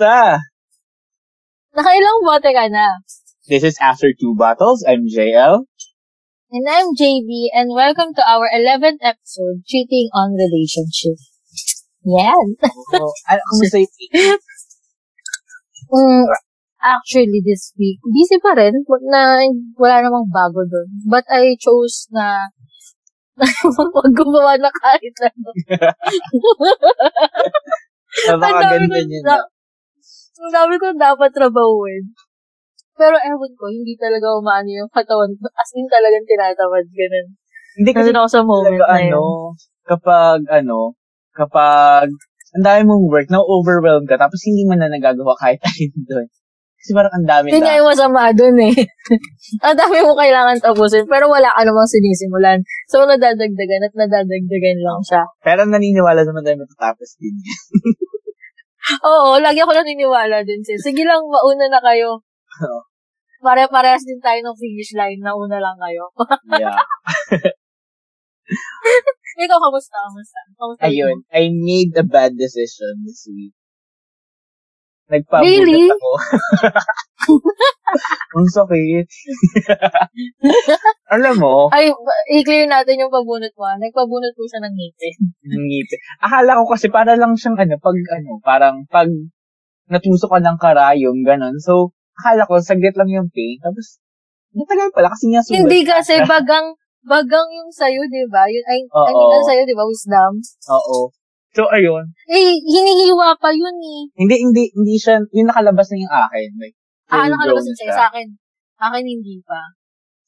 Kumusta? Nakailang bote ka na? This is After Two Bottles. I'm JL. And I'm JB, and welcome to our 11th episode, Cheating on Relationship. Yan. Oh, ano, yung Mm, actually, this week, busy pa rin. Na, wala namang bago doon. But I chose na wag gumawa na kahit ano. Napakaganda niya na. Ang dami ko dapat trabahuin. Pero ewan ko, hindi talaga umaano yung katawan ko. As in talagang tinatamad. Ganun. Hindi kasi ako sa moment talaga, na yun. ano, kapag, ano, kapag ang dami mong work, na-overwhelm ka, tapos hindi mo na nagagawa kahit alin doon. Kasi parang ang dami Yun na. yung masama dun eh. ang dami mo kailangan tapusin, pero wala ka namang sinisimulan. So, nadadagdagan at nadadagdagan lang siya. Pero naniniwala naman tayo matatapos din. Oo, lagi ako naniniwala dun sis. Sige lang, mauna na kayo. Pare-parehas din tayo ng finish line, nauna lang kayo. yeah. Ikaw, kamusta? Kamusta? Kamusta Ayun, I made a bad decision this week. Nagpabulat Really? ako. Ang sakit. Alam mo, Ay, i-clear natin yung pabunot mo. ah. Nagpabunot po siya ng ngipin. ng ngipin. Akala ko kasi para lang siyang ano, pag ano, parang pag natusok ka ng karayom, ganun. So, akala ko saglit lang yung pain. Tapos, natagal pala kasi nga sulat. Hindi kasi bagang, bagang yung sayo, di ba? Yun, ay, Oo. ay, yung sayo, di ba? Wisdom. Oo. So, ayun. Eh, hinihiwa pa yun eh. Hindi, hindi, hindi siya, yung nakalabas na yung akin. Like, Ah, full nakalabas grown yun sa'yo. Sa akin, akin hindi pa.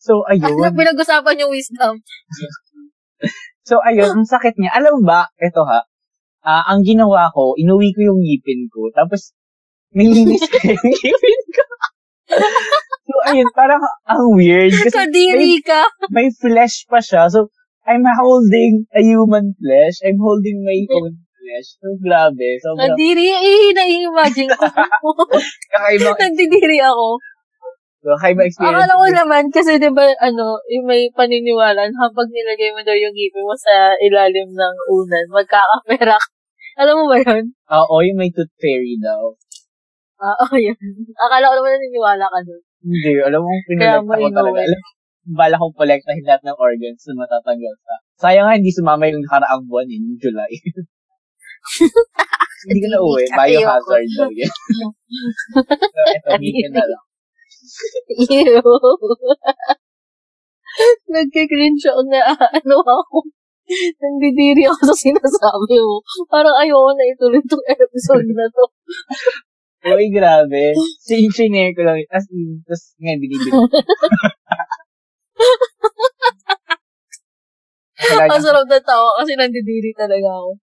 So, Ano ayun. pinag-usapan yung wisdom? So, ayun, ang sakit niya. Alam ba, eto ha, ah, ang ginawa ko, inuwi ko yung ngipin ko, tapos, nilinis ko yung ngipin ko. so, ayun, parang ang weird. Kasi Kadiri ka. may flesh pa siya. So, I'm holding a human flesh. I'm holding my own flesh. So, grabe. So, Kadiri, eh, nai-imagine ko. kakaiba, Nagdidiri ako. kakaiba experience. Akala ko naman, kasi di ba, ano, yung may paniniwala, na kapag nilagay mo daw yung ngipin mo sa ilalim ng unan, magkakapera ka. Alam mo ba yun? Oo, yung may tooth fairy daw. Ah, Oo, yun. Akala ko naman naniniwala ka doon. Hindi, alam mo, mo ko talaga. Alam, bala kong kolektahin lahat ng organs na matatanggal ka. Sayang nga, hindi sumama yung nakaraang buwan eh, yung July. hindi ka na uwi. Biohazard daw yan. so, eto, weekend na lang. Ew. Nagkikringe ako na ano ako. Nandidiri ako sa sinasabi mo. Parang ayoko na ituloy itong episode na to. Uy, grabe. Si engineer ko lang. As in, tapos nga, binibili. Ang sarap na tawa kasi nandidiri talaga ako.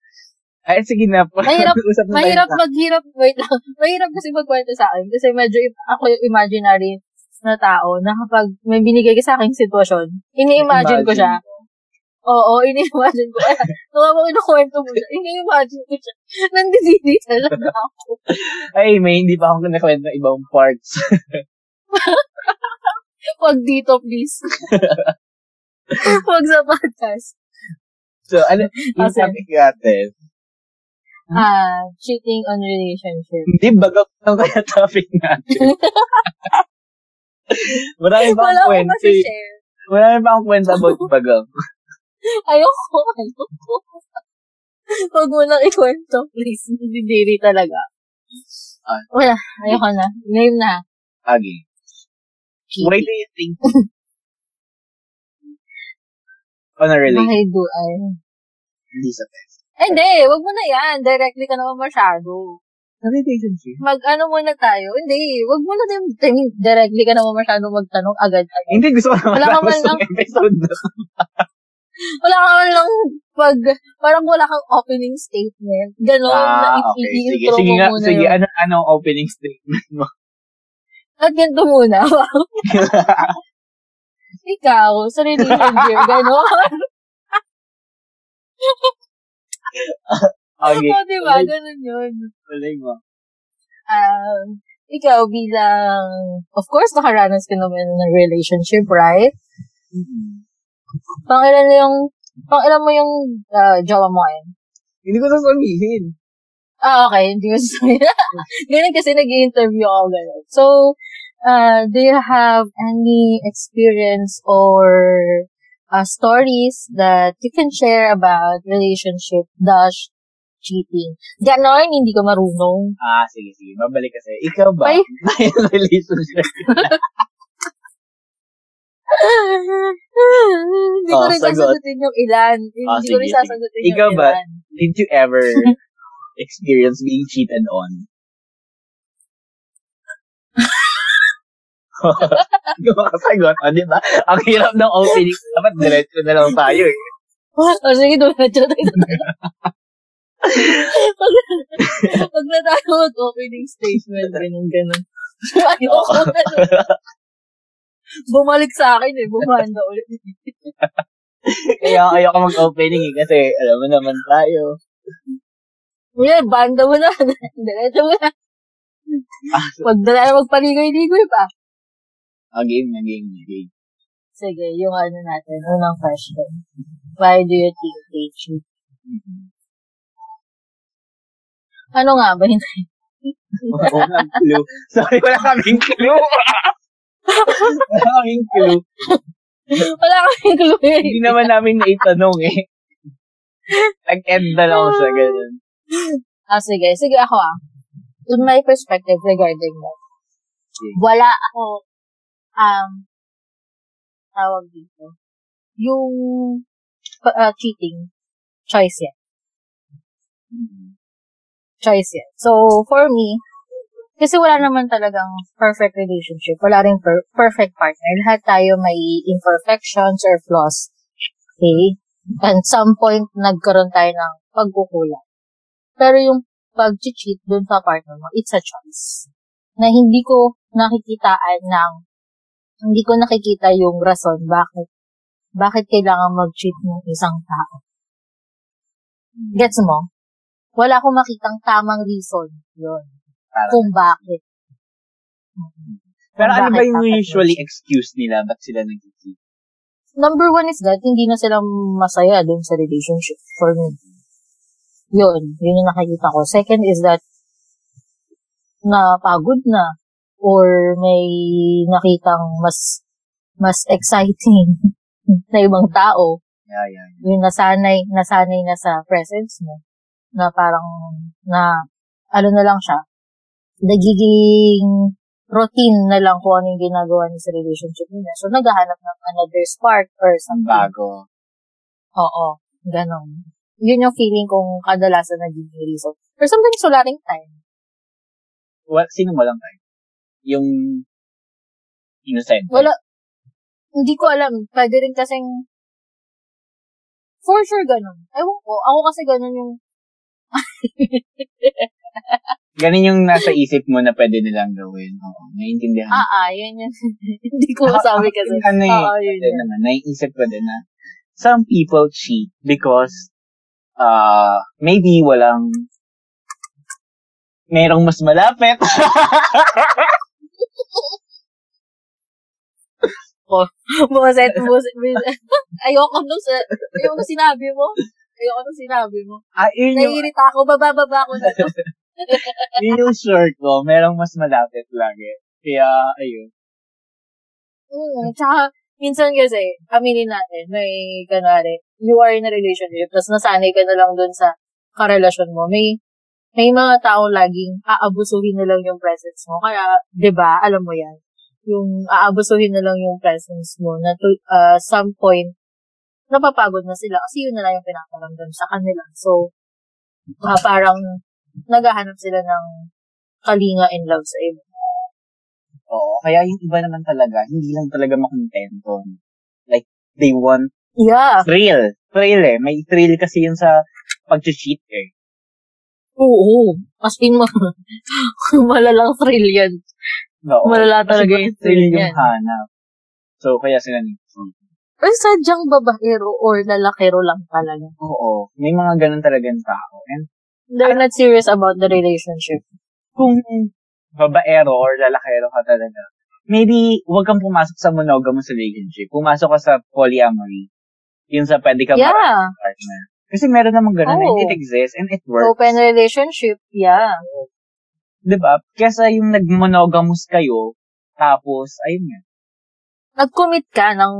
Ay, sige na po. Mahirap- Usap na Mahirap maghirap, wait lang. Mahirap kasi magkwento sa akin kasi medyo ako yung imaginary na tao na kapag may binigay ka sa akin sitwasyon, ini-imagine ko siya. Oo, ini-imagine ko. Nung ako kinukwento mo siya, ini-imagine ko siya. Nandidiri talaga ako. Ay, may hindi pa ako nakwento ng ibang parts. Huwag dito, please. Huwag sa podcast. So, ano, yung Kasi- topic natin, Ah, cheating on relationship. hindi bagak lang kaya topic natin. Marami pa Wala akong ko kwento. Marami pa akong kwento about bagang. Ayoko, ayoko. Huwag mo nang ikwento, please. Nandidiri talaga. Ah. Wala, ayoko na. Name na. Agi. Why do you think on a relationship? Why do I? Hindi sa test. Eh, Hindi, wag mo na yan. Directly ka naman masyado. Sa relationship? Mag-ano muna tayo. Hindi, wag mo na din. I mean, directly ka naman masyado magtanong agad. Hindi, gusto ko naman Wala ka man lang- ng episode na. Wala ka man lang pag, parang wala kang opening statement. Ganon, na Ah, okay. Sige, sige nga. muna Sige, yun. ano, anong opening statement mo? At ganito muna. Ikaw, sa relationship, ganon. Okay. Oo, diba? Ganon yun. tuloy mo. Um, ikaw bilang, of course, nakaranas ka naman ng relationship, right? Mhm. Pangilan na yung, pangilan mo yung uh, jowa mo ngayon? Hindi ko sasabihin. Ah, okay. Hindi mo sasabihin. ganun kasi nag-interview ako ganun. So, uh, do you have any experience or uh, stories that you can share about relationship dash cheating? Ganon, hindi ko marunong. Ah, sige, sige. Babalik kasi. Ikaw ba? Ay. May relationship. hindi ko Oh, rin sagot. sasagutin yung ilan. Hindi Oh, ko rin sige, sasagutin sige. yung Ikaw ba? ilan. Did you ever experience being cheated on? Ikaw makasagot, o, di ba? Ang hirap ng opening. Dapat diretso na lang tayo eh. O sige, na dyan. pag, pag na tayo mag-opening statement, ganun, ganun. Ayoko na. Bumalik sa akin eh, bumanda ulit. Kaya ayoko mag-opening eh, kasi alam mo naman tayo. Yan, banda mo na. Diretso mo na. Ah, Pag na tayo magpaligoy-ligoy pa. Ah, game na, game na, game. Sige, yung ano natin, unang question. Why do you think they cheat? Ano nga ba? Hindi. Walang clue. Sorry, wala kaming clue. wala kaming clue. Wala kaming clue eh. Hindi naman namin naitanong eh. Nag-end na lang sa ganun. Ah, sige. Sige, ako ah. In my perspective regarding that, wala ako, um, tawag dito, yung uh, cheating, choice yan. Choice yan. So, for me, kasi wala naman talagang perfect relationship. Wala rin per- perfect partner. Lahat tayo may imperfections or flaws. Okay? And some point, nagkaroon tayo ng pagkukulang. Pero yung pag-cheat dun sa partner mo, it's a choice. Na hindi ko nakikitaan ng, hindi ko nakikita yung rason bakit, bakit kailangan mag-cheat ng isang tao. Gets mo? Wala akong makitang tamang reason yun. Parang- Kung bakit. Pero Kung ano ba bakit yung dapat usually mag-cheat. excuse nila? Ba't sila nag-cheat? Number one is that, hindi na sila masaya dun sa relationship for me. Yun, yun yung nakikita ko. Second is that, napagod na or may nakitang mas mas exciting na ibang tao Yeah, yeah, yeah. yung nasanay, nasanay na sa presence mo, na parang, na, ano na lang siya, nagiging routine na lang kung ano yung ginagawa niya sa relationship niya. So, naghahanap ng another spark or something. bago. Oo, ganon. Yun yung feeling kong kadalasan naging reason. Or sometimes wala ring time. What, sino mo lang tayo? Yung innocent. Wala, hindi ko alam. Pwede rin kasing, for sure ganon. Ewan ko, ako kasi ganon yung Ganun yung nasa isip mo na pwede nilang gawin. Oo, naiintindihan. Ah, ah, yun yun. Hindi ko masabi kasi. Ano eh, Oo, yun pwede yun. naman, naiisip ko din na some people cheat because uh, maybe walang merong mas malapit. Buset, buset, buset. Ayoko nung sa, ayoko nung sinabi mo. Ayoko nung sinabi mo. ah, yun yung, Naiirita ako, babababa ko na to. yun yung short ko. Merong mas malapit lagi. Kaya, ayun. Mm, tsaka, minsan kasi, aminin natin, may, kanari, you are in a relationship, tapos nasanay ka na lang dun sa karelasyon mo. May, may mga tao laging aabusuhin na lang yung presence mo. Kaya, 'di ba alam mo yan, yung aabusuhin na lang yung presence mo na to uh, some point, napapagod na sila kasi yun na lang yung pinakaramdam sa kanila. So, ah, parang naghahanap sila ng kalinga in love sa iba. Oo. Kaya yung iba naman talaga, hindi lang talaga makontento. Like, they want Yeah. thrill. Thrill eh. May thrill kasi yun sa pag-cheat eh. Oo. As in, ma- malalang thrill yan. Oo. Malala talaga yung thrill yung yan. hanap. So, kaya sila nag-cheat. Or sadyang babaero or lalakero lang talaga. Oo. May mga ganun talagang tao. And They're not serious about the relationship. kung babaero or lalakero ka talaga, maybe wag kang pumasok sa monogamous relationship. Pumasok ka sa polyamory. Yun sa pwede ka Yeah. maraming partner. Kasi meron namang ganun, Oo. and it exists, and it works. Open relationship, yeah. Di ba? Kesa yung nag-monogamous kayo, tapos, ayun nga. Nag-commit ka ng,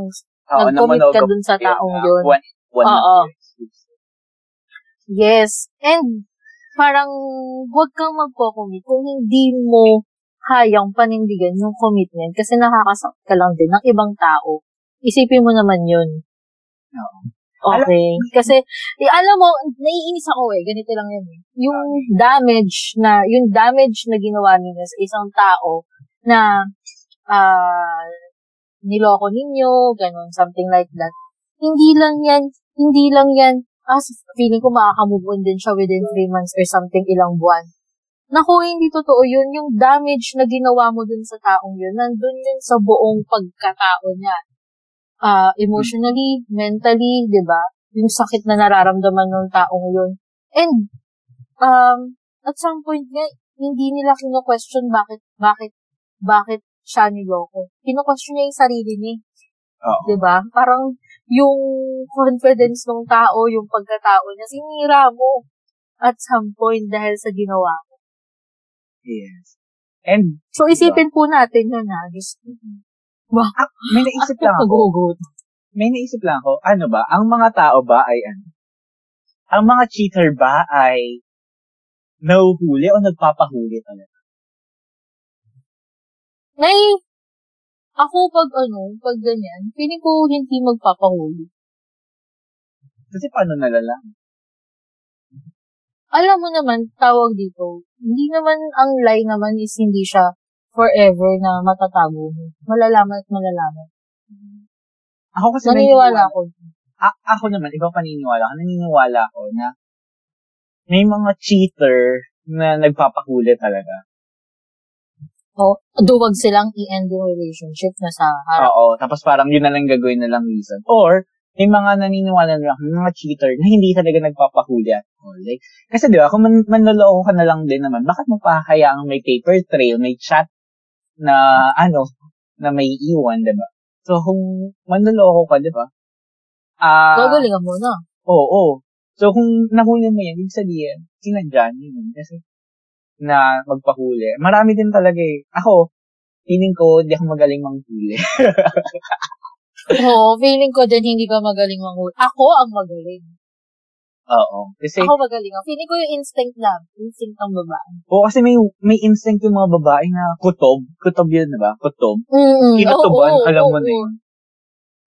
Oo, nag-commit ka na-monogamous dun sa taong na yun. One, one Oo. Yes. And, parang, huwag kang magko-commit kung hindi mo kayang panindigan yung commitment kasi nakakasakit ka lang din ng ibang tao. Isipin mo naman yun. Oo. Okay. Kasi, eh, alam mo, naiinis ako eh. Ganito lang yan eh. Yung damage na, yung damage na ginawa ninyo sa isang tao na, ah, niloko ninyo, ganun, something like that. Hindi lang yan, hindi lang yan, ah, feeling ko makaka-move on din siya within three months or something, ilang buwan. Naku, hindi totoo yun. Yung damage na ginawa mo dun sa taong yun, nandun yun sa buong pagkatao niya uh, emotionally, mentally, di ba? Yung sakit na nararamdaman ng taong yun. And, um, at some point nga, hindi nila kino-question bakit, bakit, bakit siya niloko. Kino-question niya yung sarili niya. Oo. Di ba? Parang, yung confidence ng tao, yung pagkatao niya, sinira mo at some point dahil sa ginawa mo. Yes. And, So, isipin po natin yun ha. Just, ah, may naisip lang ako. Nagugot. May naisip lang ako, ano ba, ang mga tao ba ay ano? Ang mga cheater ba ay nahuhuli o nagpapahuli talaga? Nay, ako pag ano, pag ganyan, feeling ko hindi magpapahuli. Kasi paano nalalaman? Alam mo naman, tawag dito, hindi naman ang lie naman is hindi siya forever na matatago mo. Malalaman at malalaman. Ako kasi Naniniwala ako. A- ako naman, iba paniniwala ako. Naniniwala ako na may mga cheater na nagpapahuli talaga. O, duwag silang i-end yung relationship na sa harap. Oo. Tapos parang yun na lang gagawin na lang reason. Or, may mga naniniwala na lang, mga cheater na hindi talaga nagpapahuli at all. Like, kasi di ba, kung man, manloloko ka na lang din naman, bakit mo pa hayaang may paper trail, may chat na, ano, na may iwan, di ba? So, kung manloloko ka, di ba? Ah, Gagalingan mo na. Oo, oo. So, kung nahuli mo yan, ibig sabihin, sinadya niyo yun. Kasi, na magpahuli. Marami din talaga eh. Ako, feeling ko, di ako magaling manghuli. Oo, feeling ko din hindi ka magaling manghuli. Ako ang magaling. Oo. Kasi, Ako magaling. Feeling ko yung instinct lang. Instinct ng babae. oo, kasi may, may instinct yung mga babae na kutob. Kutob yun, di ba? Kutob. Mm-mm. Kinutuban, Oo, oo, alam mo oo. na yun.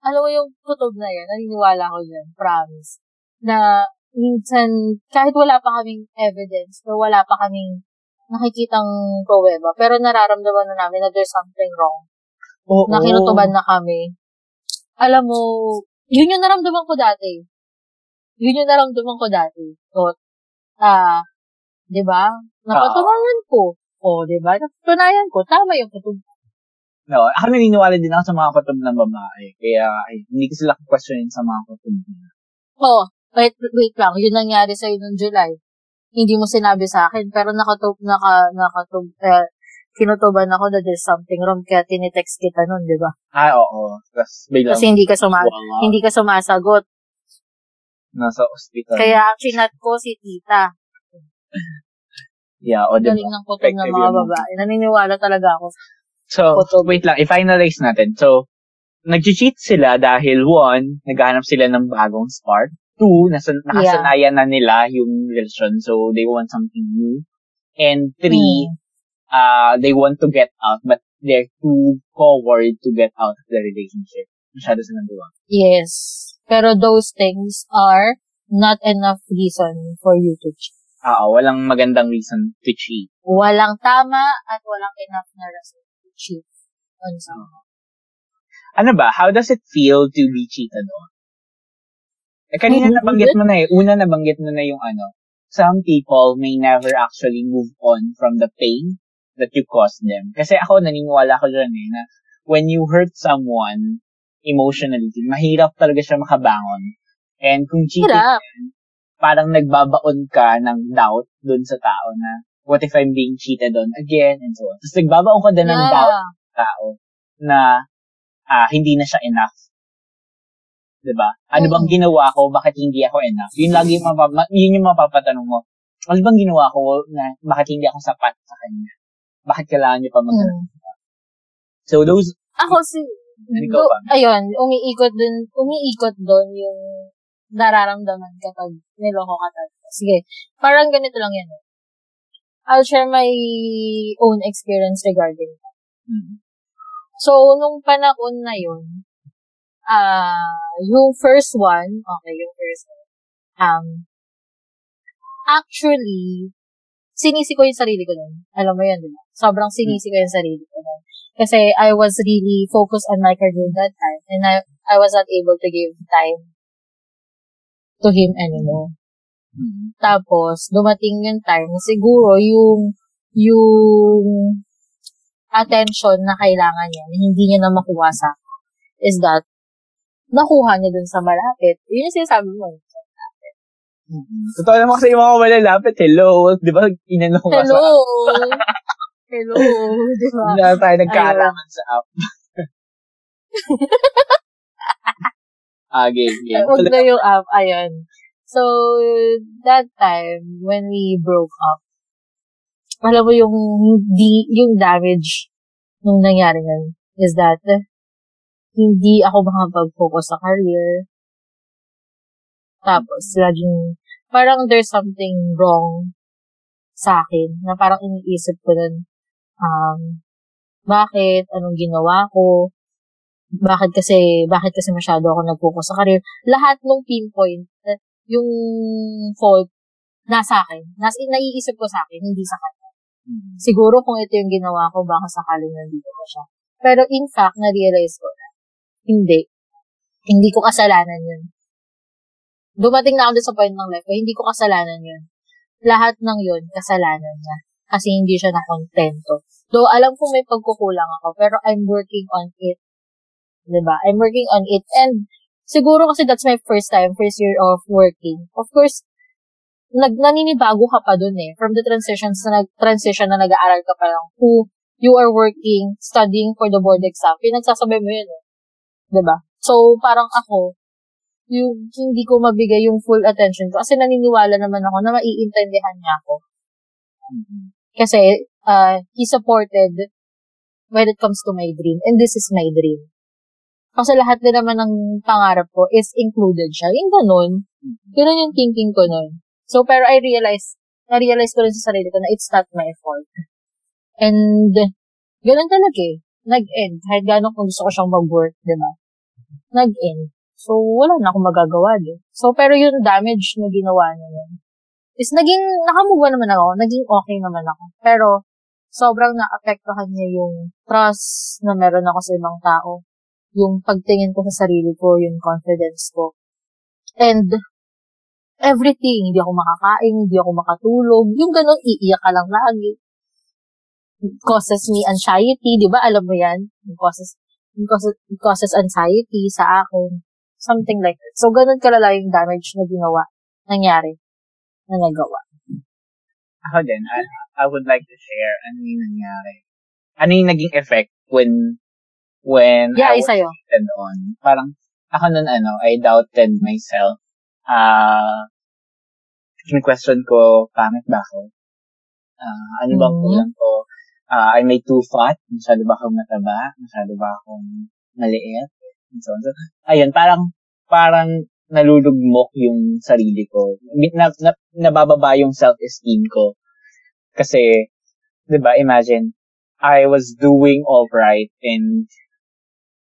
Alam mo yung kutob na yan, naniniwala ko yan, promise. Na minsan, kahit wala pa kaming evidence, o wala pa kaming nakikitang pruweba, pero nararamdaman na namin na there's something wrong. Oo. Na kinutuban na kami. Alam mo, yun yung naramdaman ko dati. Yun yung naramdaman ko dati. So, ah, di ba? Napatunayan ko. O, di ba? Napatunayan ko. Tama yung kutob No, ako naniniwala din ako sa mga kutob ng babae. Kaya, ay, hindi ko sila questionin sa mga kutob nila. Oh, wait, wait lang. Yun nangyari sa'yo noong July. Hindi mo sinabi sa akin, pero nakatub, naka, nakatub, eh, kinutuban ako na there's something wrong, kaya tinitext kita nun, di ba? Ah, oo. Tapos, Kasi hindi ka suma, Wow. hindi ka sumasagot. Nasa ospital. Kaya ang chinat ko si tita. yeah, o, diba? Galing ng kutob ng mga babae. Naniniwala talaga ako. So, Kutob. wait lang, i-finalize natin. So, nag-cheat sila dahil one, naghahanap sila ng bagong spark. Two, nasa, nakasanayan na nila yung relasyon, so they want something new. And three, Hmm. uh, they want to get out, but they're too forward to get out of the relationship. Masyado silang duwa. Yes. Pero those things are not enough reason for you to cheat. Ah, walang magandang reason to cheat. Walang tama at walang enough na reason to cheat on someone. Ano ba? How does it feel to be cheated on? Eh, kanina nabanggit mo na eh. Una nabanggit mo na yung ano. Some people may never actually move on from the pain that you caused them. Kasi ako, naniniwala ko dyan eh, na when you hurt someone emotionally, mahirap talaga siya makabangon. And kung cheating Hirap. parang nagbabaon ka ng doubt dun sa tao na, what if I'm being cheated on again, and so on. Tapos nagbabaon ka din ng doubt Yeah. tao na ah, hindi na siya enough. 'Di ba? Ano bang Mm. ginawa ko? Bakit hindi ako enough? Yun lagi yung, mapapa- ma- yun yung mapapatanong mo. Ano bang ginawa ko na bakit hindi ako sapat sa kanya? Bakit kailangan niyo pa mag Mm. So those, Ako si, do, ayun, umiikot dun, umiikot dun yung nararamdaman kapag niloko ka talaga. Sige, parang ganito lang yan. eh. I'll share my own experience regarding that. mm, So, nung panahon na yun, ah, yung first one, okay, yung first one, um, actually, sinisi ko yung sarili ko nun. Alam mo yun, di ba? Sobrang sinisi ko yung sarili ko nun. Kasi I was really focused on my career that time and I, I was not able to give time to him anymore. mm, Tapos, dumating yung time siguro yung, yung attention na kailangan niya, na hindi niya na makuha sa is that, nakuha niya dun sa malapit. Yun yung sinasabi mo. mm. Totoo naman kasi yung mga malalapit, hello, di ba, inano ko Hello! Hello! Di ba? Hindi na tayo nagkaalangan sa app. ah, game, game. Huwag na yung app. Ayun. So, that time, when we broke up, alam mo yung, di, yung damage nung nangyari nun is that hindi ako makapag-focus sa career. Tapos, laging, parang there's something wrong sa akin na parang iniisip ko nun, um, bakit, anong ginawa ko, bakit kasi, bakit kasi masyado ako nag-focus sa career. Lahat ng pinpoint, eh, yung fault, nasa akin. Nas, naiisip ko sa akin, hindi sa kanya. Mm, Siguro kung ito yung ginawa ko, baka sakaling nandito ko siya. Pero in fact, na-realize ko na, hindi. Hindi ko kasalanan yun. Dumating na ako sa point ng life ko, hindi ko kasalanan yun. Lahat ng yun, kasalanan niya. Kasi hindi siya nakontento. Though alam ko may pagkukulang ako, pero I'm working on it. ba? I'm working on it. And siguro kasi that's my first time, first year of working. Of course, nag naninibago ka pa dun eh. From the transitions na nag transition na nag-aaral ka pa lang to you are working, studying for the board exam. Pinagsasabay mo yun eh. ba? So, parang ako, yung hindi ko mabigay yung full attention ko kasi naniniwala naman ako na maiintindihan niya ako. Kasi uh, he supported when it comes to my dream. And this is my dream. Kasi lahat din naman ng pangarap ko is included siya. Yung ganun. mm. Ganun yung thinking ko nun. So, pero I realize, na-realize ko rin sa sarili ko na it's not my fault. And, ganun talaga eh. Nag-end. Kahit gano'n kung gusto ko siyang mag-work, di ba? Nag-end. So, wala na akong magagawa din. So, pero yung damage na ginawa niya yun, is naging, nakamove naman ako. Naging okay naman ako. Pero, sobrang naapektuhan niya yung trust na meron ako sa ibang tao. Yung pagtingin ko sa sarili ko, yung confidence ko. And, everything. Hindi ako makakain, hindi ako makatulog. Yung ganun, iiyak ka lang lagi. Causes me anxiety, di ba? Alam mo yan? It causes, it causes, causes anxiety sa akin. Something like that. So, ganun kalala yung damage na ginawa, nangyari, na nagawa. Ako din, I, I would like to share ano yung nangyari. Ano yung naging effect when when Yeah, I was cheated on. Parang, ako nun ano, I doubted myself. Ah, uh, question ko, pangit ba ako? Ah, ano bang Mhm. kulang ko? Ah, I may too fat? Masyado ba akong mataba? Masyado ba akong maliit? And so, so, ayun, parang, parang nalulugmok yung sarili ko. Na, na, nabababa yung self-esteem ko. Kasi, di ba, imagine, I was doing all right and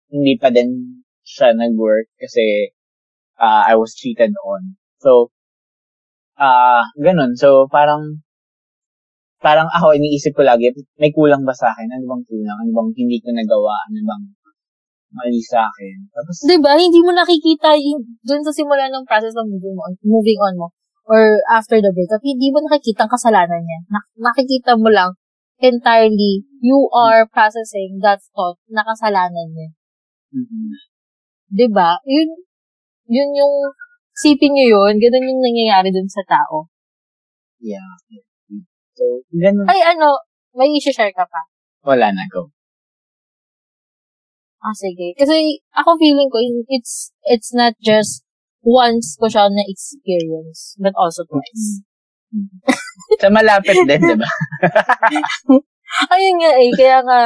hindi pa din siya nag-work kasi uh, I was cheated on. So, ah ganun. So, parang, parang ako, iniisip ko lagi, may kulang ba sa akin? Ano bang kulang? Ano bang hindi ko nagawa? Ano bang mali sa akin? Tapos, Di ba? Hindi mo nakikita yung, dun sa simula ng process of moving on, moving on mo, or after the breakup, hindi mo nakikita ang kasalanan niya. Nak- nakikita mo lang, entirely, you are processing that thought na kasalanan niya. mm 'di ba? Yun yun yung sipin niyo yun, ganun yung nangyayari dun sa tao. yeah. So, ganun. Ay ano, may i-share ka pa. Wala na, go. Ah, sige. Kasi ako feeling ko, it's it's not just once ko siya na-experience, but also twice. Sa malapit din, di ba? Ayun nga eh, kaya nga,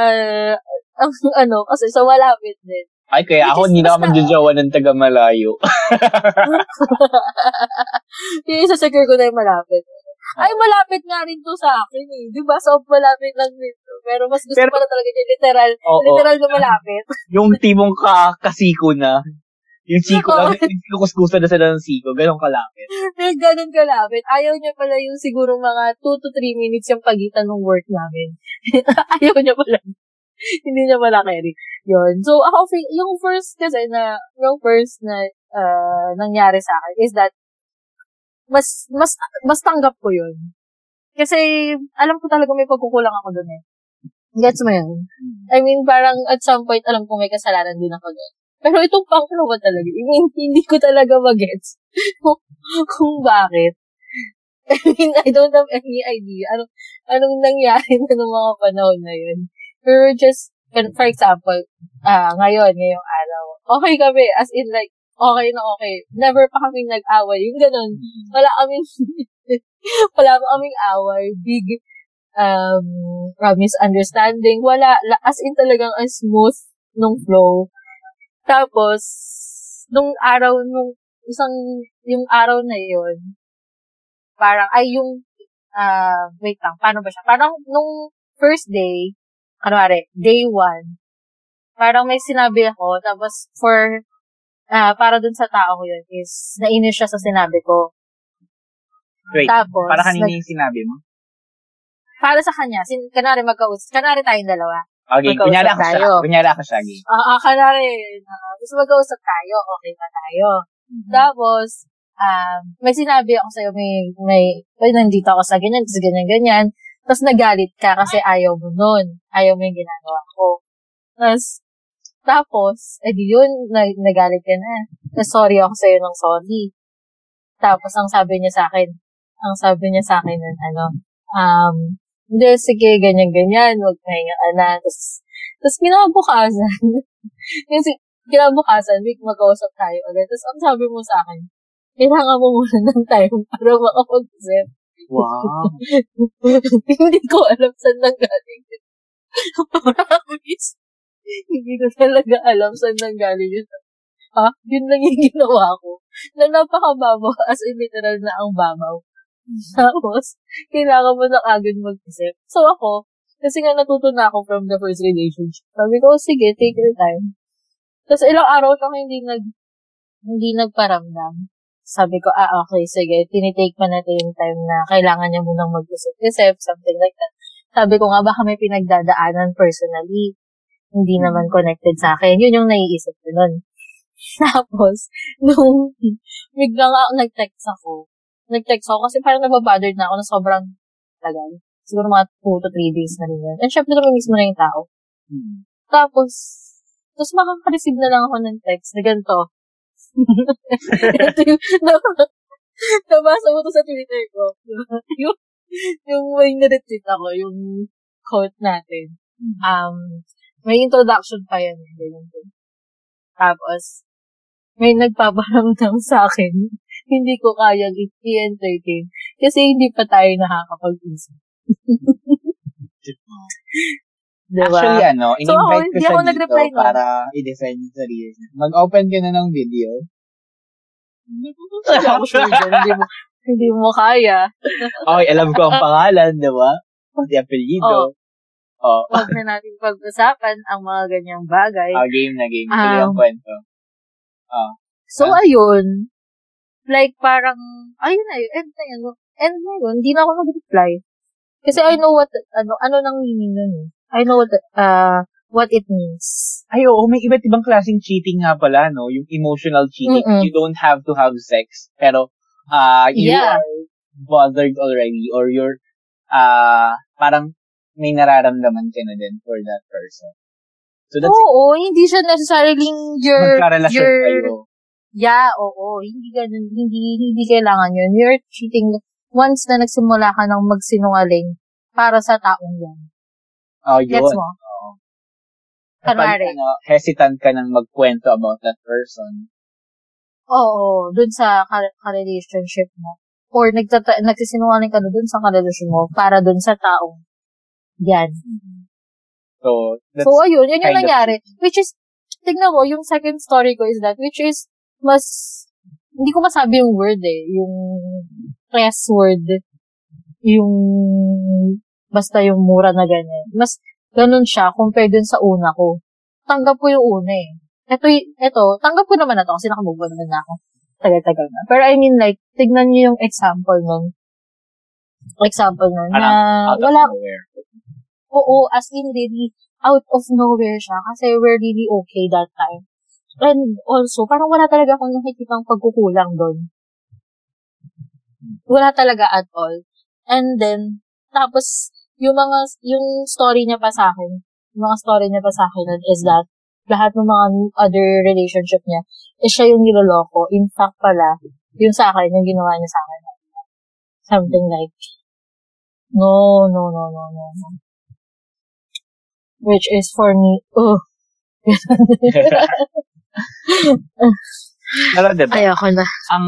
ang ano, kasi sa malapit din. Ay, kaya ako, hindi na ako magjajawa ng taga malayo. yung isa-secure ko na yung malapit. Ay, malapit nga rin to sa akin eh. Di ba? So, malapit lang dito. Pero mas gusto Pero- na talaga yung literal, Oo. literal na malapit. yung timong ka kasiko na. Yung siko lang, yung kinukuskusa na sila ng siko. Ganun kalapit. May ganun kalapit. Ayaw niya pala yung siguro mga 2 to 3 minutes yung pagitan ng work namin. Ayaw niya pala. Hindi niya pala carry. Yun. So, ako, yung first kasi na, yung first na uh, nangyari sa akin is that mas, mas, mas tanggap ko yun. Kasi, alam ko talaga may pagkukulang ako dun eh. Gets mo yun? I mean, parang at some point, alam ko may kasalanan din ako dun. Pero itong pangalawa talaga, I mean, hindi ko talaga magets kung, bakit. I mean, I don't have any idea anong, anong nangyari na ng mga panahon na yun. Pero just, for example, ah ngayon, ngayong araw, okay kami, as in like, okay na okay. Never pa kaming nag-away. Yung ganun. Wala kaming, wala pa kaming away. Big, um, uh, misunderstanding. Wala, la- as in talagang ang smooth nung flow. Tapos, nung araw, nung isang, yung araw na yun, parang, ay yung, ah, wait lang, paano ba siya? Parang, nung first day, kanwari, day one, parang may sinabi ako, tapos for, ah, para dun sa tao ko yun, is, nainis siya sa sinabi ko. Wait, Tapos, para kanina nag- yung sinabi mo? para sa kanya, sin, kanwari magkaus, kanwari tayong dalawa. Okay, kunyari ako siya. tayo. Kunyari ako siya. Game. Ah, uh, kanwari, uh, gusto magkausap tayo, okay pa tayo. Tapos, um, may sinabi ako sa'yo, may, may, may nandito ako sa ganyan, tapos ganyan, ganyan. Tapos nagalit ka kasi ayaw mo nun. Ayaw mo yung ginagawa ko. Tapos, tapos, edi yun, na, nagalit ka na. Tapos, sorry ako sa'yo ng sorry. Tapos, ang sabi niya sa akin, ang sabi niya sa akin nun, ano, um, hindi, sige, ganyan-ganyan, huwag mahinga ka na. Tapos, tapos kinabukasan, yung si- kinabukasan, week magkausap tayo ulit. Tapos, ang sabi mo sa akin, kailangan mo muna ng time para makapag-isip. Wow. hindi ko alam saan nanggaling. Promise. Hindi ko talaga alam saan nanggaling yun. Ha? Yun lang yung ginawa ko. Na napakababaw, as in literal na ang babaw. Tapos, kailangan mo na agad mag-isip. So ako, kasi nga natuto na ako from the first relationship. Sabi ko, sige, take your time. Tapos ilang araw kang hindi nag, hindi nagparamdam. Sabi ko, ah, okay, sige, tinitake pa natin yung time na kailangan niya munang mag-isip-isip, something like that. Sabi ko nga, baka may pinagdadaanan personally. Hindi naman connected sa akin. Yun yung naiisip ko nun. Tapos, nung biglang ako nag-text ako, nag-text ako kasi parang nababothered na ako na sobrang tagal. Siguro mga 2 to 3 days na rin yun. And syempre naman mismo na yung tao. Hmm. Tapos, tapos makaka-receive na lang ako ng text na ganito. Ito yung, nabasa mo to sa Twitter ko. yung, yung may na-retweet ako, yung quote natin. Um, may introduction pa yan. Ganyan din. Tapos, may nagpaparamdam sa akin. hindi ko kaya i-entertain. Kasi hindi pa tayo nakakapag-isip. diba? Actually, ano, So, in-invite ko hindi siya dito nun. para i-defend yung sarili niya. Mag-open ka na ng video. Hindi mo, hindi mo kaya. Okay, alam ko ang pangalan, di ba? Pati apelido. Oh. Huwag na natin pag-usapan ang mga ganyang bagay. Ah, game na game. Tuloy ang Um, kwento. So, Ah. ayun. Like, parang, ayun na yun. End na yun. End na yun. Hindi na ako nag-reply. Kasi I know what, ano, ano nang meaning nun eh. I know what, uh, what it means. Ay, oo, may iba't ibang klaseng cheating nga pala, no? Yung emotional cheating. Mm-mm. You don't have to have sex. Pero, ah, you Yeah. are bothered already or you're, ah, parang may nararamdaman ka na din for that person. So, that's Oo, hindi siya necessarily your, magkarelasyon your, kayo. yeah, oo, hindi ganun, hindi, hindi kailangan yun. You're cheating once na nagsimula ka ng magsinungaling para sa taong yan. Oh, yun. Gets mo? Kapag, Kunwari. ano, hesitant ka nang magkwento about that person. Oo, dun sa ka- ka-relationship mo. Or nagtata- nagsisinungaling ka na dun sa karelasyon mo para dun sa taong yan. So, that's, so, ayun, yun yung kind of nangyari. Which is, tignan mo, yung second story ko is that, which is, mas, hindi ko masabi yung word eh, yung press word, yung, basta yung mura na ganyan. Mas, ganun siya, compare dun sa una ko. Tanggap ko yung una eh. Ito, ito, tanggap ko naman na to kasi nakamove naman na ako. Tagal-tagal na. Pero I mean like, tignan niyo yung example nun. Example nun, na out of wala, nowhere. Oo, as in really out of nowhere siya kasi we're really okay that time. And also, parang wala talaga akong nakikitang pagkukulang doon. Wala talaga at all. And then, tapos, yung mga, yung story niya pa sa akin, yung mga story niya pa sa akin is that, lahat ng mga other relationship niya, is siya yung niloloko. In fact pala, yung sa akin, yung ginawa niya sa akin. Something like, no, no, no, no, no, no which is for me, oh, Pero diba, ayoko na. ang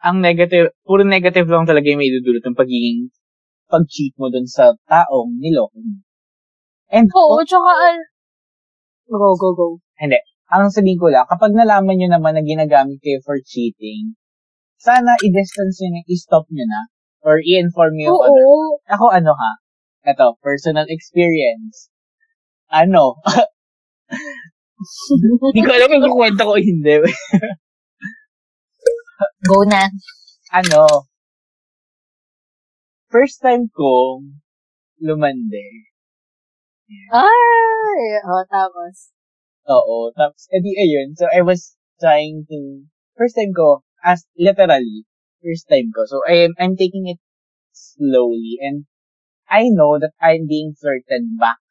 ang negative, puro negative lang talaga yung may dudulot ng pagiging pag-cheat mo dun sa taong niloko mo. And, Oo, tsaka, al- go, go, go. ang sabihin ko lang, kapag nalaman nyo naman na ginagamit kayo for cheating, sana i-distance nyo na, i-stop nyo na, or i-inform nyo yung other. Oo, Ako ano ha, ito, personal experience. Ano? Hindi ko alam kung kukwenta ko o hindi. go na. ano, first time ko lumande. Ay, oh, tapos. Oo. Tapos, edi ayun. So, I was trying to, first time ko, as literally, first time ko. So, I am, I'm taking it slowly and I know that I'm being flirted back.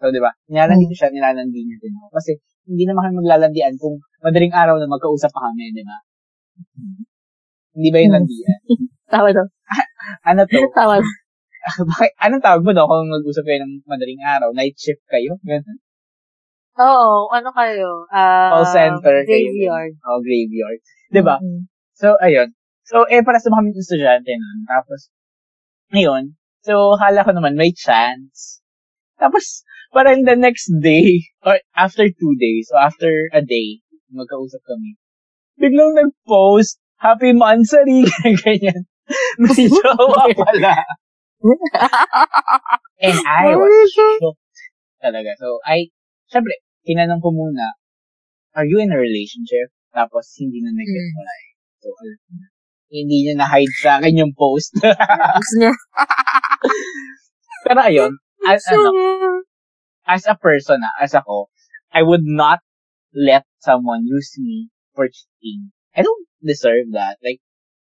So, di ba? Nilalandi ko siya, nilalandi niya din ako. Kasi, hindi naman kami maglalandian kung madaling araw na magkausap pa kami, di ba? Hindi ba yung Hmm. landian? Tawa daw. Ano to? Tawa. Bakit, anong tawag mo no kung mag-usap kayo ng madaling araw? Night shift kayo? Ganun. Oo, ano kayo? Uh, Call center. kayo. Graveyard. Oh, graveyard. Di ba? Mhm. So, ayun. So, eh, para sa mga estudyante nun. Tapos, ngayon, so, hala ko naman, may chance. Tapos, parang the next day, or after two days, or after a day, magkausap kami, biglang nag-post, happy mansari, ganyan. May jowa pala. And I was shocked talaga. So, I, syempre, tinanong ko muna, are you in a relationship? Tapos, hindi na nag-reply. So, alam na. Hindi niya na-hide sa akin yung post. Pero ayun, as, ano, as a person, ah, as ako, I would not let someone use me for cheating. I don't deserve that. Like,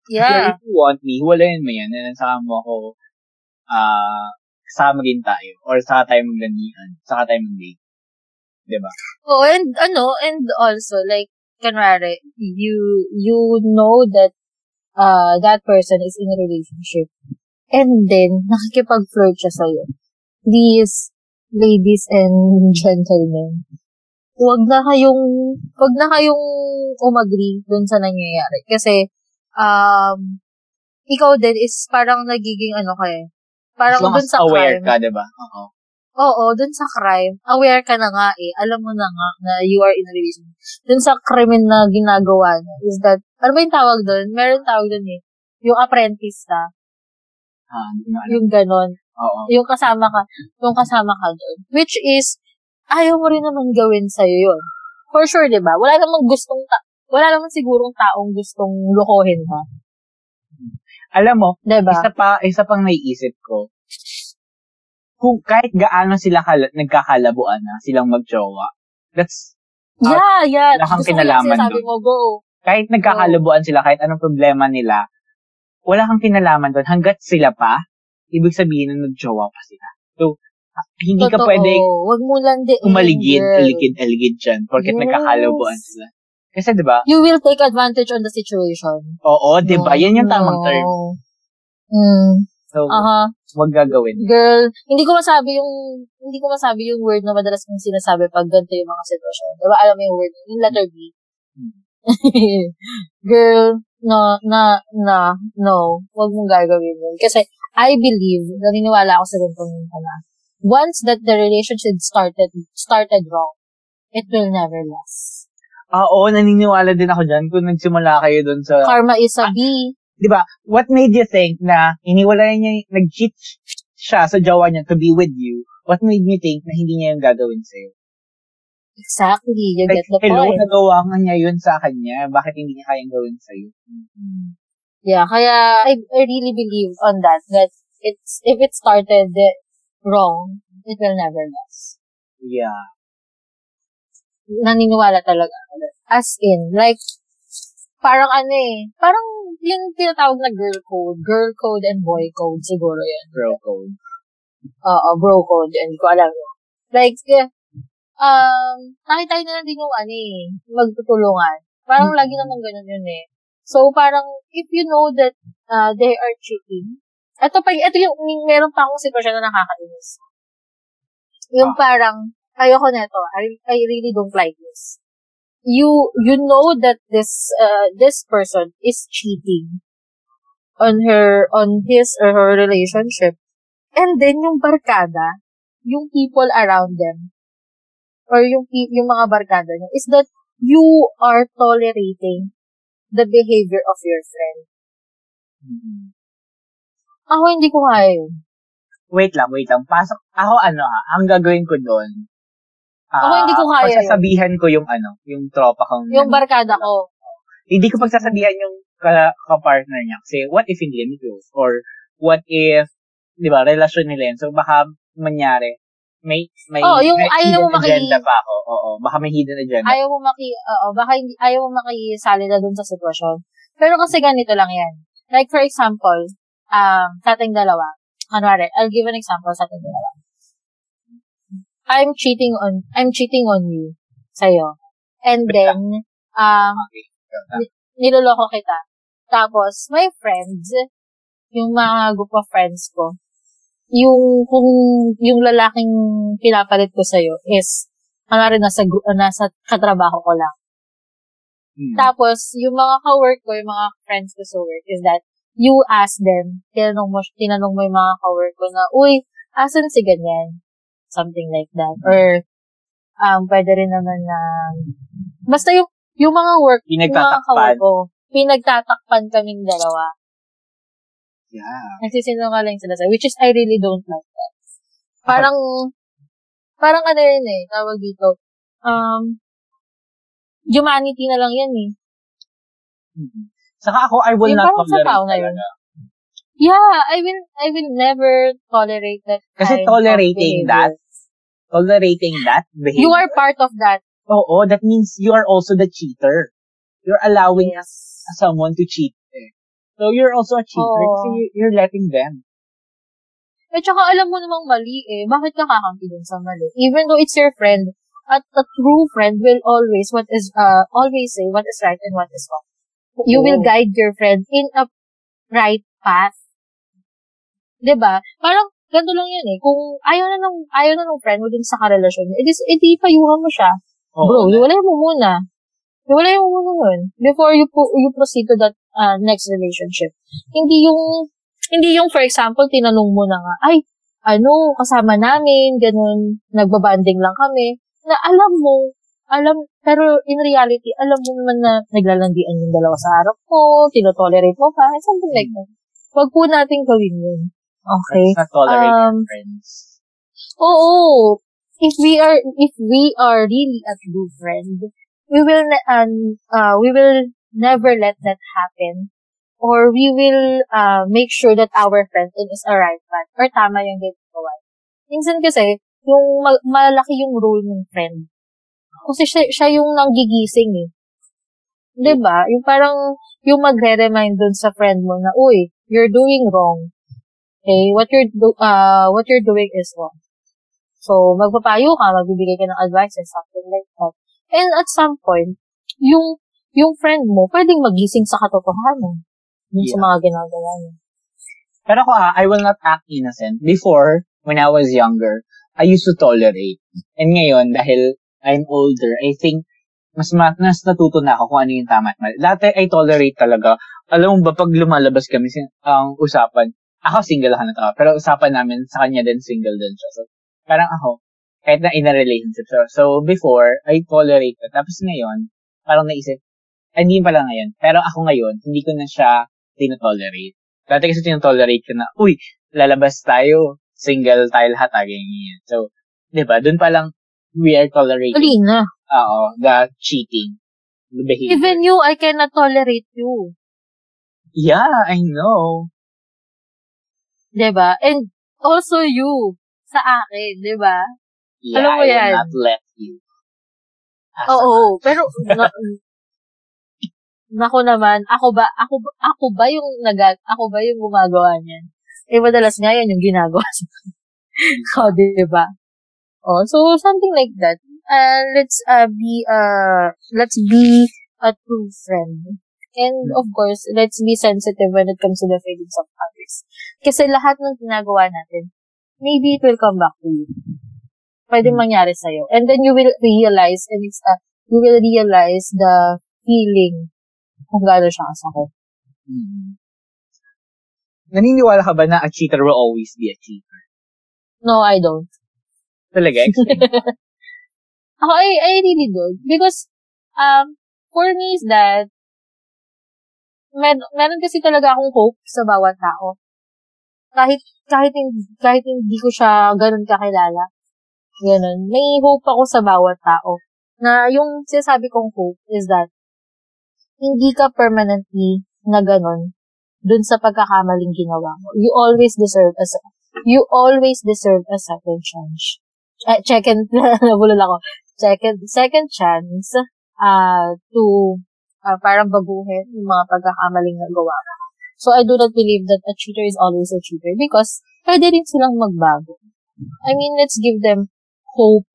Yeah. if you want me, walayan mo yan, and then saka mo ako, ah, sama rin tayo, or saka tayo maglandian, saka tayo mag-date. Diba? Oh, and ano, and also, like, kanwari, you, you know that, uh, that person is in a relationship. And then, nakikipag-flirt siya sa'yo. Please, ladies and gentlemen, wag na kayong, wag na kayong umagree dun sa nangyayari. Kasi, um, ikaw din is parang nagiging ano ka eh. Parang dun sa aware crime. ka, diba? Oo. Oo, dun sa crime, aware ka na nga eh. Alam mo na nga na you are in a relationship. Dun sa krimen na ginagawa niya is that, ano ba yung tawag dun? Meron tawag dun eh. Yung apprentice ka. Ah. Yung ganon. Oo. Yung kasama ka. Yung kasama ka dun. Which is, ayaw mo rin naman gawin sa'yo yun. For sure, di ba? Wala namang gustong, ta- wala naman sigurong taong gustong lukohin ka. Alam mo, Di ba? isa pa, isa pang naiisip ko, kung kahit gaano sila kala, nagkakalabuan na silang magjowa, that's, Yeah, yeah. wala kang Gusto kinalaman dun. mo, go. kahit nagkakalabuan sila, kahit anong problema nila, wala kang kinalaman doon. Hanggat sila pa, ibig sabihin na nagjowa pa sila. So, ah, hindi ka Totoo. pwede Wag mo landiin, umaligid, girl. aligid, aligid dyan, porket Yes. nagkakalabuan sila. Kasi, di ba? You will take advantage on the situation. Oo, di ba? Yan yung tamang No. term. Mm. So, Aha. wag gagawin. Girl, hindi ko masabi yung, hindi ko masabi yung word na madalas kong sinasabi pag ganito yung mga sitwasyon. Diba, alam mo yung word, yung letter B. Hmm. Girl, no, na, na, no, wag mong gagawin yun. Kasi, I believe, naniniwala ako sa ganitong ano, once that the relationship started, started wrong, it will never last. Ah, oo, naniniwala din ako dyan kung nagsimula kayo dun sa... Karma is a B. di ba, what made you think na iniwala niya, nag-cheat siya sa jowa niya to be with you? What made you think na hindi niya yung gagawin sa'yo? Exactly, you Like, get the hello, point. nagawa nga niya yun sa kanya. Bakit hindi niya kayang gawin sa'yo? Yeah, kaya I, I really believe on that, that it's, if it started wrong, it will never last. Yeah. Naniniwala talaga. As in, like, parang ano eh, parang yung tinatawag na girl code, girl code and boy code siguro yan. Bro code. Oo, bro code, yun, ko alam mo. Like, um, nakita na lang din yung ano eh, magtutulungan. Parang Hmm. lagi naman ganun yun eh. So, parang, if you know that uh, they are cheating, ito pa, ito yung, may- meron pa akong sitwasyon na nakakainis. Yung Ah. parang, ayoko neto, I, I really don't like this. You, you know that this, uh, this person is cheating on her, on his or her relationship. And then, yung barkada, yung people around them, or yung, yung mga barkada niya, is that you are tolerating the behavior of your friend. Mhm. Ako hindi ko kaya yun. Wait lang, wait lang. Pasok, ako ano ha, ang gagawin ko doon, Ako hindi ko kaya yun. Pagsasabihan ko yung ano, yung tropa kong... Yung barkada ko. hindi ko pagsasabihan yung ka, ka-partner niya. Kasi, what if hindi kami close? Or, what if, di ba, relasyon nila yun. So, baka manyari, may, may, Oo, yung may ayaw hidden mo maki- agenda pa ako. Oo, baka may hidden agenda. Ayaw mo maki, oo, baka hindi, ayaw mo makisali na dun sa sitwasyon. Pero kasi ganito lang yan. Like, for example, um, sa ating dalawa, kunwari, I'll give an example sa ating dalawa. I'm cheating on, I'm cheating on you, sa'yo. And then, um, Okay. niloloko kita. Tapos, my friends, yung mga group of friends ko, yung, kung, yung lalaking pinapalit ko sa'yo is, kunwari nasa, gru- nasa katrabaho ko lang. Hmm. Tapos, yung mga ka-work ko, yung mga friends ko sa work, is that, you ask them, tinanong mo, tinanong mo yung mga ka-work ko na, uy, asan si ganyan? Something like that. Or, um, pwede rin naman na, basta yung, yung mga work, yung mga ka-work ko, pinagtatakpan kaming dalawa. Yeah. Nagsisinungaling sila sa, which is, I really don't like that. Parang, parang ano yun eh, tawag dito, um, humanity na lang yan eh. Mhm. Saka ako, I will Yung not tolerate na yun. talaga. Yeah, I will, I will never tolerate that Kasi tolerating that. Tolerating that behavior. You are part of that. Oo, that means you are also the cheater. You're allowing Yes. someone to cheat. So, you're also a cheater Oo. kasi you- you're letting them. At saka alam mo namang mali eh. Bakit ka kakampi dun sa mali? Even though it's your friend, at a true friend will always what is uh always say what is right and what is wrong. You Oo. will guide your friend in a right path. 'Di ba? Parang ganito lang 'yan eh. Kung ayaw na ng ayaw na ng friend mo dun sa karelasyon niya, edi edi payuhan mo siya. Oo. Bro, hiwalay mo muna. Hiwalay mo muna yun. Before you po, you proceed to that uh, next relationship. Hindi yung, hindi yung, for example, tinanong mo na nga, ay, ano, kasama namin, ganun, nagbabanding lang kami, na alam mo, alam, pero in reality, alam mo naman na naglalandian yung dalawa sa harap mo, tinotolerate mo pa, something like that. Huwag po natin gawin yun. Okay? Let's not tolerate Um, your friends. Oo. If we are if we are really a true friend, we will um, uh, we will never let that happen. Or we will uh, make sure that our friend is a right man or tama yung ginagawa. Minsan kasi, yung ma- malaki yung role ng friend. Kasi siya, siya yung nanggigising eh. ba? Yung parang, yung magre-remind dun sa friend mo na, uy, you're doing wrong. Okay? What you're, do- uh, what you're doing is wrong. So, magpapayo ka, magbibigay ka ng advice and something like that. And at some point, yung, yung friend mo, pwedeng magising sa katotohanan sa Yeah. mga ginagawa niya. Pero ako ah, I will not act innocent. Before, when I was younger, I used to tolerate. And ngayon, dahil I'm older, I think, mas, ma- mas natuto na ako kung ano yung tama at mali. Dati, I tolerate talaga. Alam mo ba, pag lumalabas kami, ang usapan, ako single ako na tao, pero usapan namin, sa kanya din single din siya. So, parang ako, kahit na in a relationship. So, so before, I tolerate it. Tapos ngayon, parang naisip, hindi pala ngayon. Pero ako ngayon, hindi ko na siya tinotolerate. Dati kasi tinotolerate ko na, uy, lalabas tayo, single tayo lahat, ah, ganyan. So, di ba, dun pa lang, we are tolerating, Tuloy na. oo, the cheating, the behavior. Even you, I cannot tolerate you. yeah, I know. 'Di ba? And also you, sa akin, 'di ba? Yeah, Alam mo I will yan. not let you. Ah, Oo, pero na, nako naman, ako ba ako ako ba yung nag ako ba yung gumagawa niyan? Eh madalas nga yan yung ginagawa. so, 'di ba? Oh, so something like that. Uh, let's uh, be uh let's be a true friend. And of course, let's be sensitive when it comes to the feelings of others. Kasi lahat ng ginagawa natin, maybe it will come back to you. Pwede mangyari sa'yo. And then you will realize, and it's, uh, you will realize the feeling kung gaano siya kasakit. Mm. Naniniwala ka ba na a cheater will always be a cheater? No, I don't. Talaga? Ako, I, I really don't. Because, um, for me is that, mer- meron kasi talaga akong hope sa bawat tao. Kahit, kahit, hindi, kahit hindi ko siya ganun kakilala. Ganun. May hope ako sa bawat tao. Na yung sinasabi kong hope is that, hindi ka permanently na ganun dun sa pagkakamaling ginawa mo. You always deserve a, you always deserve a second chance. Eh, second, nabulol ako. Second, second chance, uh, to, uh, parang baguhin yung mga pagkakamaling nagawa mo. So, I do not believe that a cheater is always a cheater because pwede rin silang magbago. I mean, let's give them hope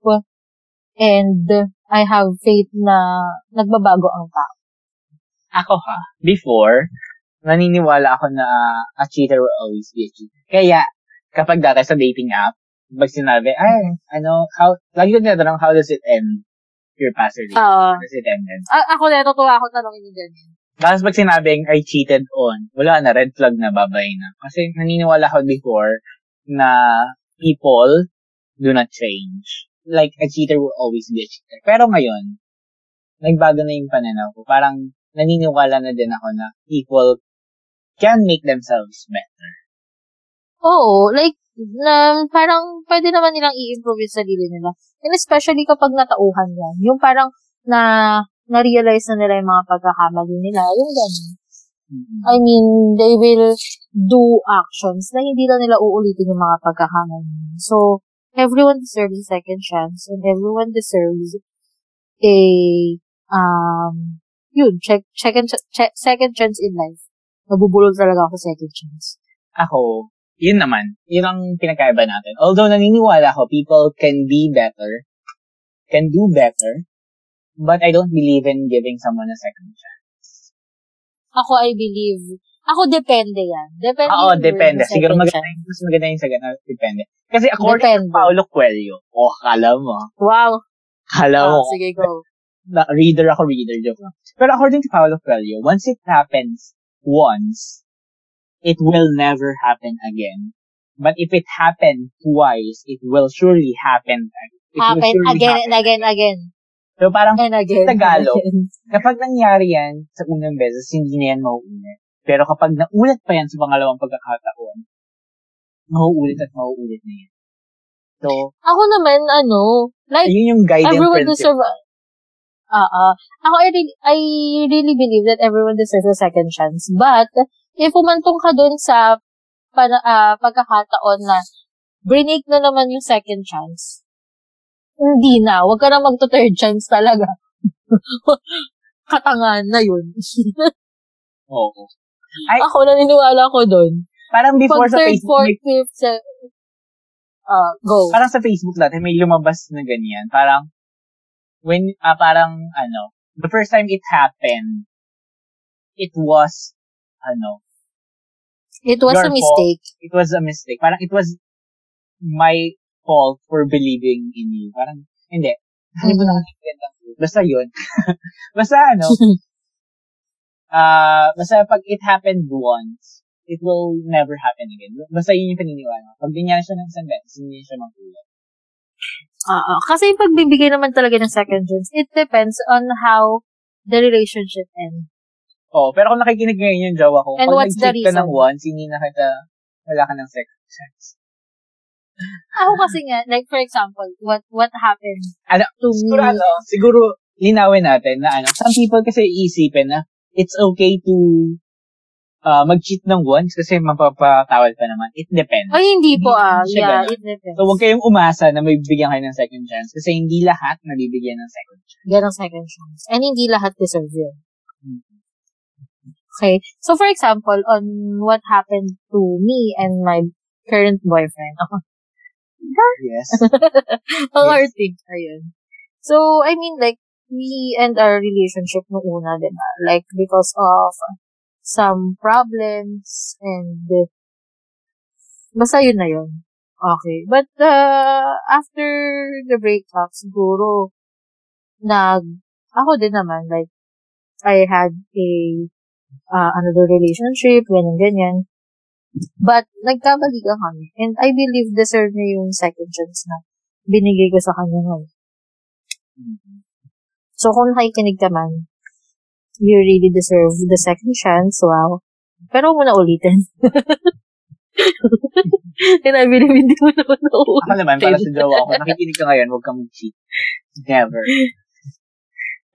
and I have faith na nagbabago ang tao. Ako ha, before, naniniwala ako na a cheater will always be a cheater. Kaya, kapag dati sa dating app, pag sinabi, ay, ano, how, lagi ko tinatanong, how does it end your past relationship? How does it end? then? A- ako na, natutuwa ako tanongin ganyan. Tapos pag sinabing, I cheated on, wala na, red flag na, babay na. Kasi naniniwala ako before na people do not change. Like, a cheater will always be a cheater. Pero ngayon, nagbago na yung pananaw ko. Parang naniniwala na din ako na people can make themselves better. Oo, like, na, parang pwede naman nilang i-improve yung sarili nila. And especially kapag natauhan yan. Yung parang na, na-realize na nila yung mga pagkakamali nila. Yung ganun. I mean, they will do actions na hindi lang nila uulitin yung mga pagkakamali. nila. So, everyone deserves a second chance and everyone deserves a, um, yun, check, second, check, second chance in life. Nabubulol talaga ako second chance. Ako, yun naman, yun ang pinakaiba natin. Although naniniwala ako, people can be better, can do better, but I don't believe in giving someone a second chance. Ako, I believe, ako depende yan. Depende. Oo, depende. Siguro maganda yung, mas maganda yung sa ganun, depende. Kasi according Depende. to Paulo Coelho, oh, kala mo, Wow. kala mo, Ah, sige, go. Na, reader ako, reader, joke lang. Pero according to Paulo Coelho, once it happens once, it will never happen again. But if it happened twice, it will surely happen. It Happen again happen and again, again. So parang And again. Tagalog. again. kapag nangyari yan sa unang beses, hindi na yan mauulit. Pero kapag naulit pa yan sa pangalawang pagkakataon, mauulit at mauulit na yan. So, Ako naman, ano, like, ayun yung guiding everyone principle. deserve, ah, ah. Ako, I really, I really believe that everyone deserves a second chance. But, if umantong ka dun sa para, ah, pagkakataon na brinake na naman yung second chance, hindi na. Huwag ka na magto-third chance talaga. Katangan na yun. Oo. Ay- Ako, naniniwala ko dun. Parang before Pag sa third, Facebook, fourth, may, fifth, ah, go. parang sa Facebook dati may lumabas na ganyan. Parang, when, ah, parang, ano, the first time it happened, it was, ano, It was a mistake. it was a mistake. Parang it was my fault for believing in you. Parang, hindi. Hindi mo nakakita. Basta yun. basta ano, ah, basta pag it happened once, it will never happen again. Basta yun yung paniniwala. Pag binyan siya ng isang beses, hindi siya magulat. Oo. Kasi yung pagbibigay naman talaga ng second chance, it depends on how the relationship ends. Oh, pero kung nakikinig ngayon yung jowa ko, And pag what's nag-cheat ka ng once, hindi na kita, wala ka ng second chance. Ako kasi nga, like for example, what what happened Ano, to siguro me, ano, siguro linawin natin na ano, some people kasi iisipin na it's okay to uh, mag-cheat ng once kasi mapapatawad pa naman. It depends. ay hindi po ah, yeah, ganun. it depends. So, huwag kayong umasa na may bibigyan kayo ng second chance kasi hindi lahat nabibigyan ng second chance. Ganong second chance. And hindi lahat deserve yun. Hmm. Okay. So, for example, on what happened to me and my current boyfriend. Yes. Ang Yes. artig. Ayun. So, I mean, like, we end our relationship no una, di ba? Like, because of some problems and basta yun na yun. Okay. But, uh, after the breakup, siguro, nag, ako din naman, like, I had a, uh, another relationship, ganyan, ganyan. But, nagkabalikan kami. And I believe deserve niya yung second chance na binigay ko sa kanya ngayon. So, kung nakikinig ka man, you really deserve the second chance. Wow. Pero mo na ulitin. And I believe hindi mo naman na Ako naman, para sa jowa ko, nakikinig ka ngayon, huwag kang mag-cheat. Never.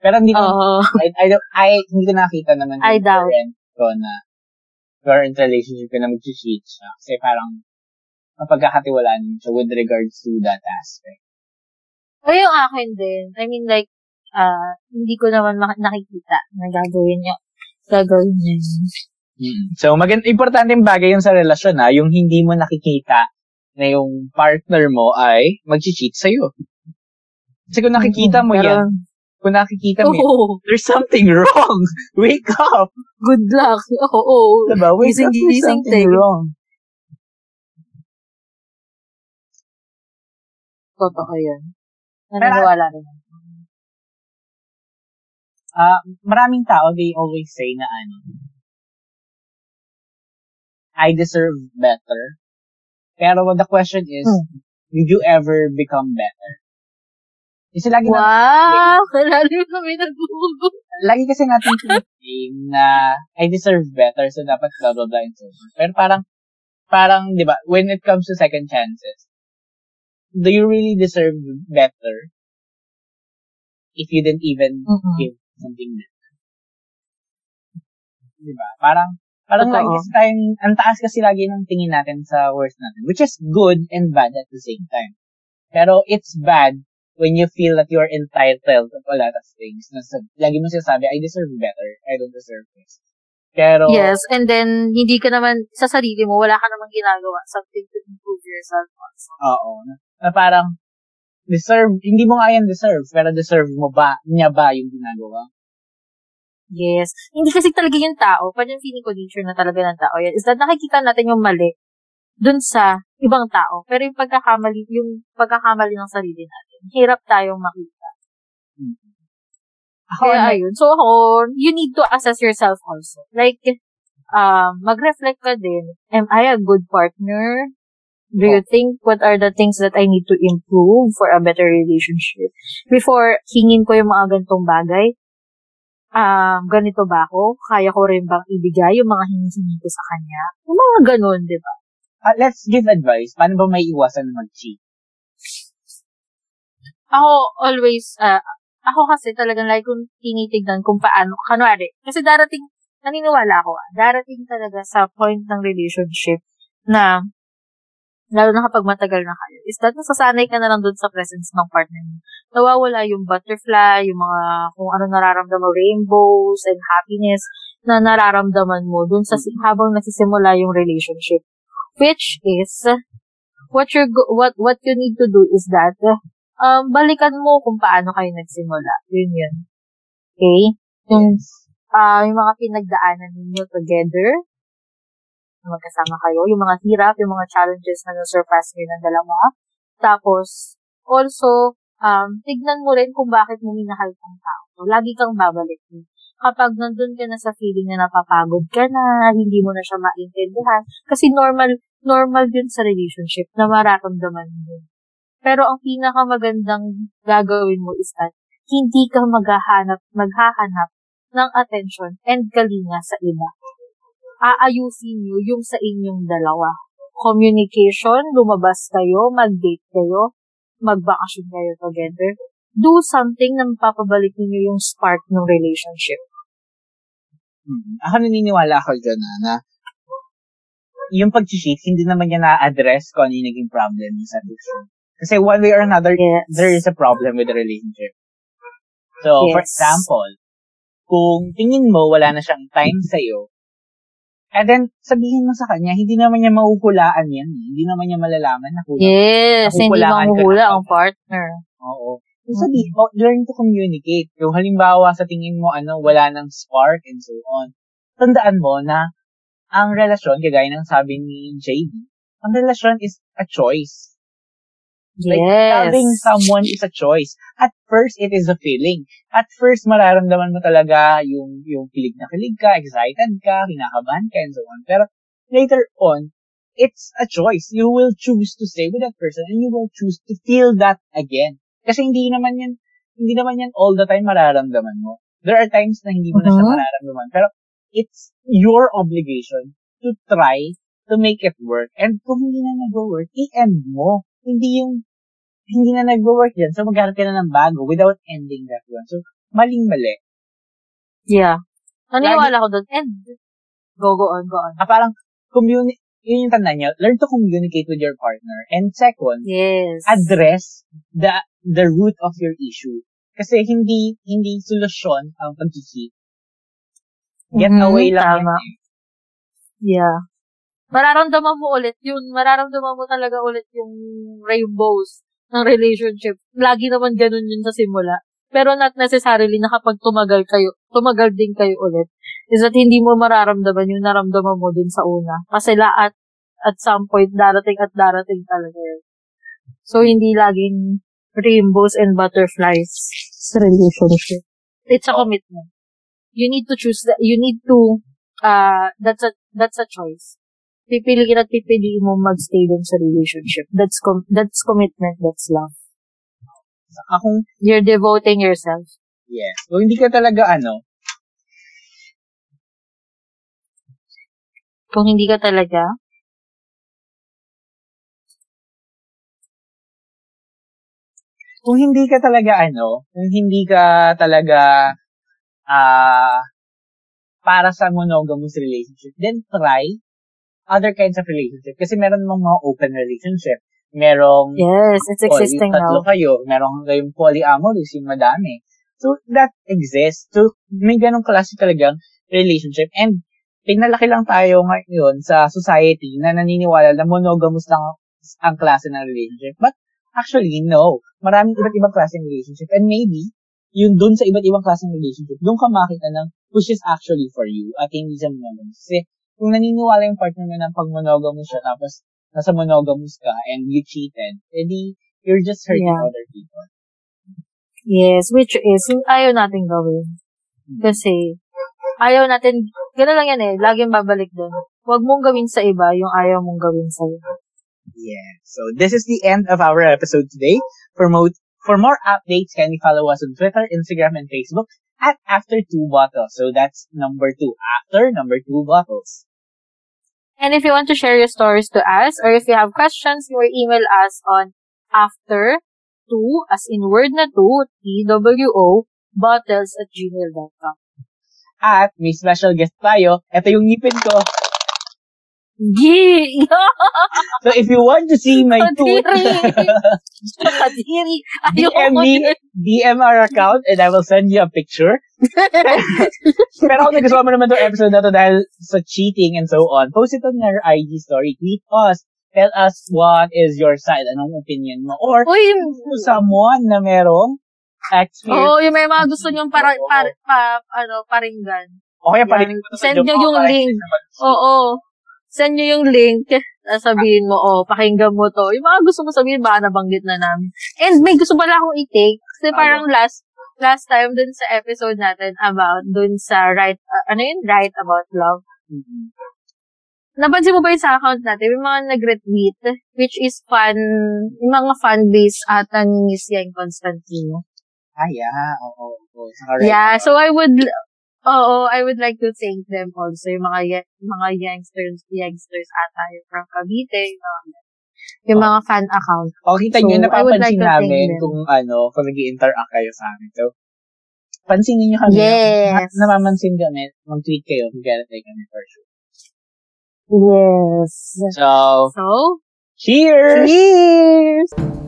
Pero hindi ko, Oo. I, I, don't, I, hindi ko nakita naman I doubt. ko na current relationship ko na mag-cheat siya. Kasi parang, mapagkakatiwalaan siya with regards to that aspect. O yung akin din. I mean, like, ah hindi ko naman mak- nakikita na gagawin niya. Gagawin niya yun. So, magand importanteng bagay yun sa relasyon ha, yung hindi mo nakikita na yung partner mo ay mag-cheat sa'yo. Kasi kung nakikita mo Pero- yan, kung nakikita mo yan, Oo. there's something wrong. Wake up! Good luck. Oo. Diba? Wake Gising- up, there's gising something tayo. wrong. Totoo yun. Naniniwala rin. Ah, maraming tao, they always say na ano, I deserve better. Pero the question is, Hmm. did you ever become better? Kasi lagi na, Wow! Kalalim kami nagugulo. lagi kasi natin thinking na I deserve better, so dapat blah blah blah and so forth. Pero parang, parang, di ba, when it comes to second chances, do you really deserve better if you didn't even Mhm. give something better? Di ba? Parang, parang Totoo. lagi tayong, ang taas kasi lagi ng tingin natin sa worth natin, which is good and bad at the same time. Pero it's bad when you feel that you're entitled of a lot of things. Na sa, lagi mo sinasabi, I deserve better. I don't deserve this. Pero, Yes, and then, hindi ka naman, sa sarili mo, wala ka namang ginagawa. Something to improve yourself also. oo. Na, na parang, deserve, hindi mo nga yan deserve, pero deserve mo ba, niya ba yung ginagawa? Yes. Hindi kasi talaga yung tao, pa yung feeling ko nature na talaga ng tao yan, is that nakikita natin yung mali dun sa ibang tao. Pero yung pagkakamali, yung pagkakamali ng sarili natin, hirap tayong makita. Ako, Kaya ano, ayun. So ako, you need to assess yourself also. Like, um, mag-reflect ka din. Am I a good partner? Do you think what are the things that I need to improve for a better relationship? Before hingin ko yung mga ganitong bagay, um, ganito ba ako? Kaya ko rin bang ibigay yung mga hinihingi ko sa kanya? Yung mga ganun, di ba? ah, let's give advice. Paano ba may iwasan mag-cheat? Ako always, uh, ako kasi talagang like kung tinitignan kung paano, kanwari, kasi darating, naniniwala ako, darating talaga sa point ng relationship na, lalo na kapag matagal na kayo, is that nasasanay ka na lang dun sa presence ng partner mo. Nawawala yung butterfly, yung mga, kung ano nararamdaman, rainbows and happiness na nararamdaman mo dun sa, habang nasisimula yung relationship. Which is, what you're, go- what, what you need to do is that, um, balikan mo kung paano kayo nagsimula. Yun yun. Okay? Yung, ah yung mga pinagdaanan ninyo together. Na magkasama kayo, yung mga hirap, yung mga challenges na na-surpass nyo ng dalawa. Tapos, also, um, tignan mo rin kung bakit mo minahal kang tao. So, lagi kang babalik. Kapag nandun ka na sa feeling na napapagod ka na, hindi mo na siya maintindihan, kasi normal, normal yun sa relationship na mararamdaman mo. Pero ang pinakamagandang gagawin mo is that hindi ka maghahanap, maghahanap ng attention and kalinga sa iba. Aayusin nyo yung sa inyong dalawa. Communication, lumabas kayo, mag-date kayo, magbakasyon kayo together. Do something na mapapabalik niyo yung spark ng relationship. Hmm. Ako naniniwala ako dyan na, na yung pag-cheat, hindi naman niya na-address kung ano yung naging problem sa addiction. Kasi one way or another, Yes. there is a problem with the relationship. So, for Yes. example, kung tingin mo wala na siyang time sa'yo, and then sabihin mo sa kanya, hindi naman niya mahuhulaan yan. eh. Hindi naman niya malalaman na kulang. Yes, hindi na. ang partner. Oo. So, sabi, oh, learn to communicate. Yung halimbawa sa tingin mo, ano, wala ng spark and so on. Tandaan mo na ang relasyon, kagaya ng sabi ni JD, ang relasyon is a choice. Like, Yes. loving someone is a choice. At first, it is a feeling. At first, mararamdaman mo talaga yung, yung kilig na kilig ka, excited ka, kinakabahan ka, and so on. Pero, later on, it's a choice. You will choose to stay with that person and you will choose to feel that again. Kasi hindi naman yan, hindi naman yan all the time mararamdaman mo. There are times na hindi mo na siya Mhm. mararamdaman. Pero, it's your obligation to try to make it work. And kung hindi na nag-work, i-end mo. Hindi yung, hindi na nag-work yan. So, maghanap ka na ng bago without ending that one. So, maling-mali. Yeah. Naniwala ko doon. And, go, go on, go on. Ah, parang, communi- yun yung tanda niya, learn to communicate with your partner. And second, Yes. address the the root of your issue. Kasi hindi hindi solusyon ang pag-cheat. Get Mhm, away lang tama. yan eh. Yeah. Mararamdaman mo ulit yun. Mararamdaman mo talaga ulit yung rainbows ng relationship. Lagi naman ganun yun sa simula. Pero not necessarily na kapag tumagal kayo, tumagal din kayo ulit, is that hindi mo mararamdaman yung naramdaman mo din sa una. Kasi lahat, at some point, darating at darating talaga yun. So, hindi laging rainbows and butterflies sa relationship. It's a commitment. You need to choose that, you need to, uh, that's a, that's a choice. Pipiliin at pipiliin mo magstay dun sa relationship. That's com- that's commitment, that's love. Saka kung, You're devoting yourself. yes, kung hindi ka talaga ano, Kung hindi ka talaga, kung hindi ka talaga ano, kung hindi ka talaga, ah, para sa monogamous relationship, then try other kinds of relationship. Kasi meron mong mga open relationship. Merong yes, it's existing poly, tatlo now. kayo. Meron kayong polyamorous, yung madami. So, that exists. So, may ganong klase talagang relationship. And, pinalaki lang tayo ngayon sa society na naniniwala na monogamous lang ang, klase ng relationship. But, actually, no. Maraming iba't ibang klase ng relationship. And maybe, yung dun sa iba't ibang klase ng relationship, dun ka makita ng which is actually for you at hindi sa monogamous. Kasi, kung naniniwala yung partner mo ng pag monogamous siya, tapos nasa monogamous ka and you cheated, edi you're just hurting Yeah. other people. Yes, which is, ayaw natin gawin. Kasi, ayaw natin, gano'n lang yan eh, laging babalik doon. Huwag mong gawin sa iba yung ayaw mong gawin sa iyo. Yeah. So this is the end of our episode today. For mo- for more updates, can you follow us on Twitter, Instagram, and Facebook at After Two Bottles. So that's number two. After number two bottles. And if you want to share your stories to us, or if you have questions, you may email us on after two, as in word na two, T-W-O, bottles at gmail.com. At may special guest tayo. Ito yung ngipin ko. Gee! So if you want to see my tooth! DM me, DM our account and I will send you a picture. Pero kung nagustuhan mo naman itong episode na to dahil sa cheating and so on, post it on your IG story. Tweet us. Tell us what is your side. Anong opinion mo? Or Uy! someone na merong experience. Oo, yung may mga gusto nyong para, para, pa, ano, paringgan. O kaya pa rin. Send nyo yung link. Oo. Send nyo yung link. Sabihin mo, oh, pakinggan mo to. Yung mga gusto mo sabihin, baka nabanggit na namin. And may gusto pala akong i-take. Kasi parang last, last time dun sa episode natin about dun sa right, uh, ano yun? Right about love. Mhm. Napansin mo ba yung sa account natin? May mga nag-retweet, which is fan, yung mga fan base ata ni Miss Yang Constantino. Ah, yeah. Oo, oo. Saka right Yeah, so I would, oo, I would like to thank them also, yung mga, ye- mga youngsters, youngsters ata, yung from Cavite, yung mga, yung mga fan account. O, kita nyo, So, like napapansin thank namin kung ano, kung nag interact kayo sa amin. So, pansinin nyo kami. Yes. Na, napapansin kami. Mag-tweet kayo. Mag-galatay kami for sure. Yes. So, So, cheers! cheers!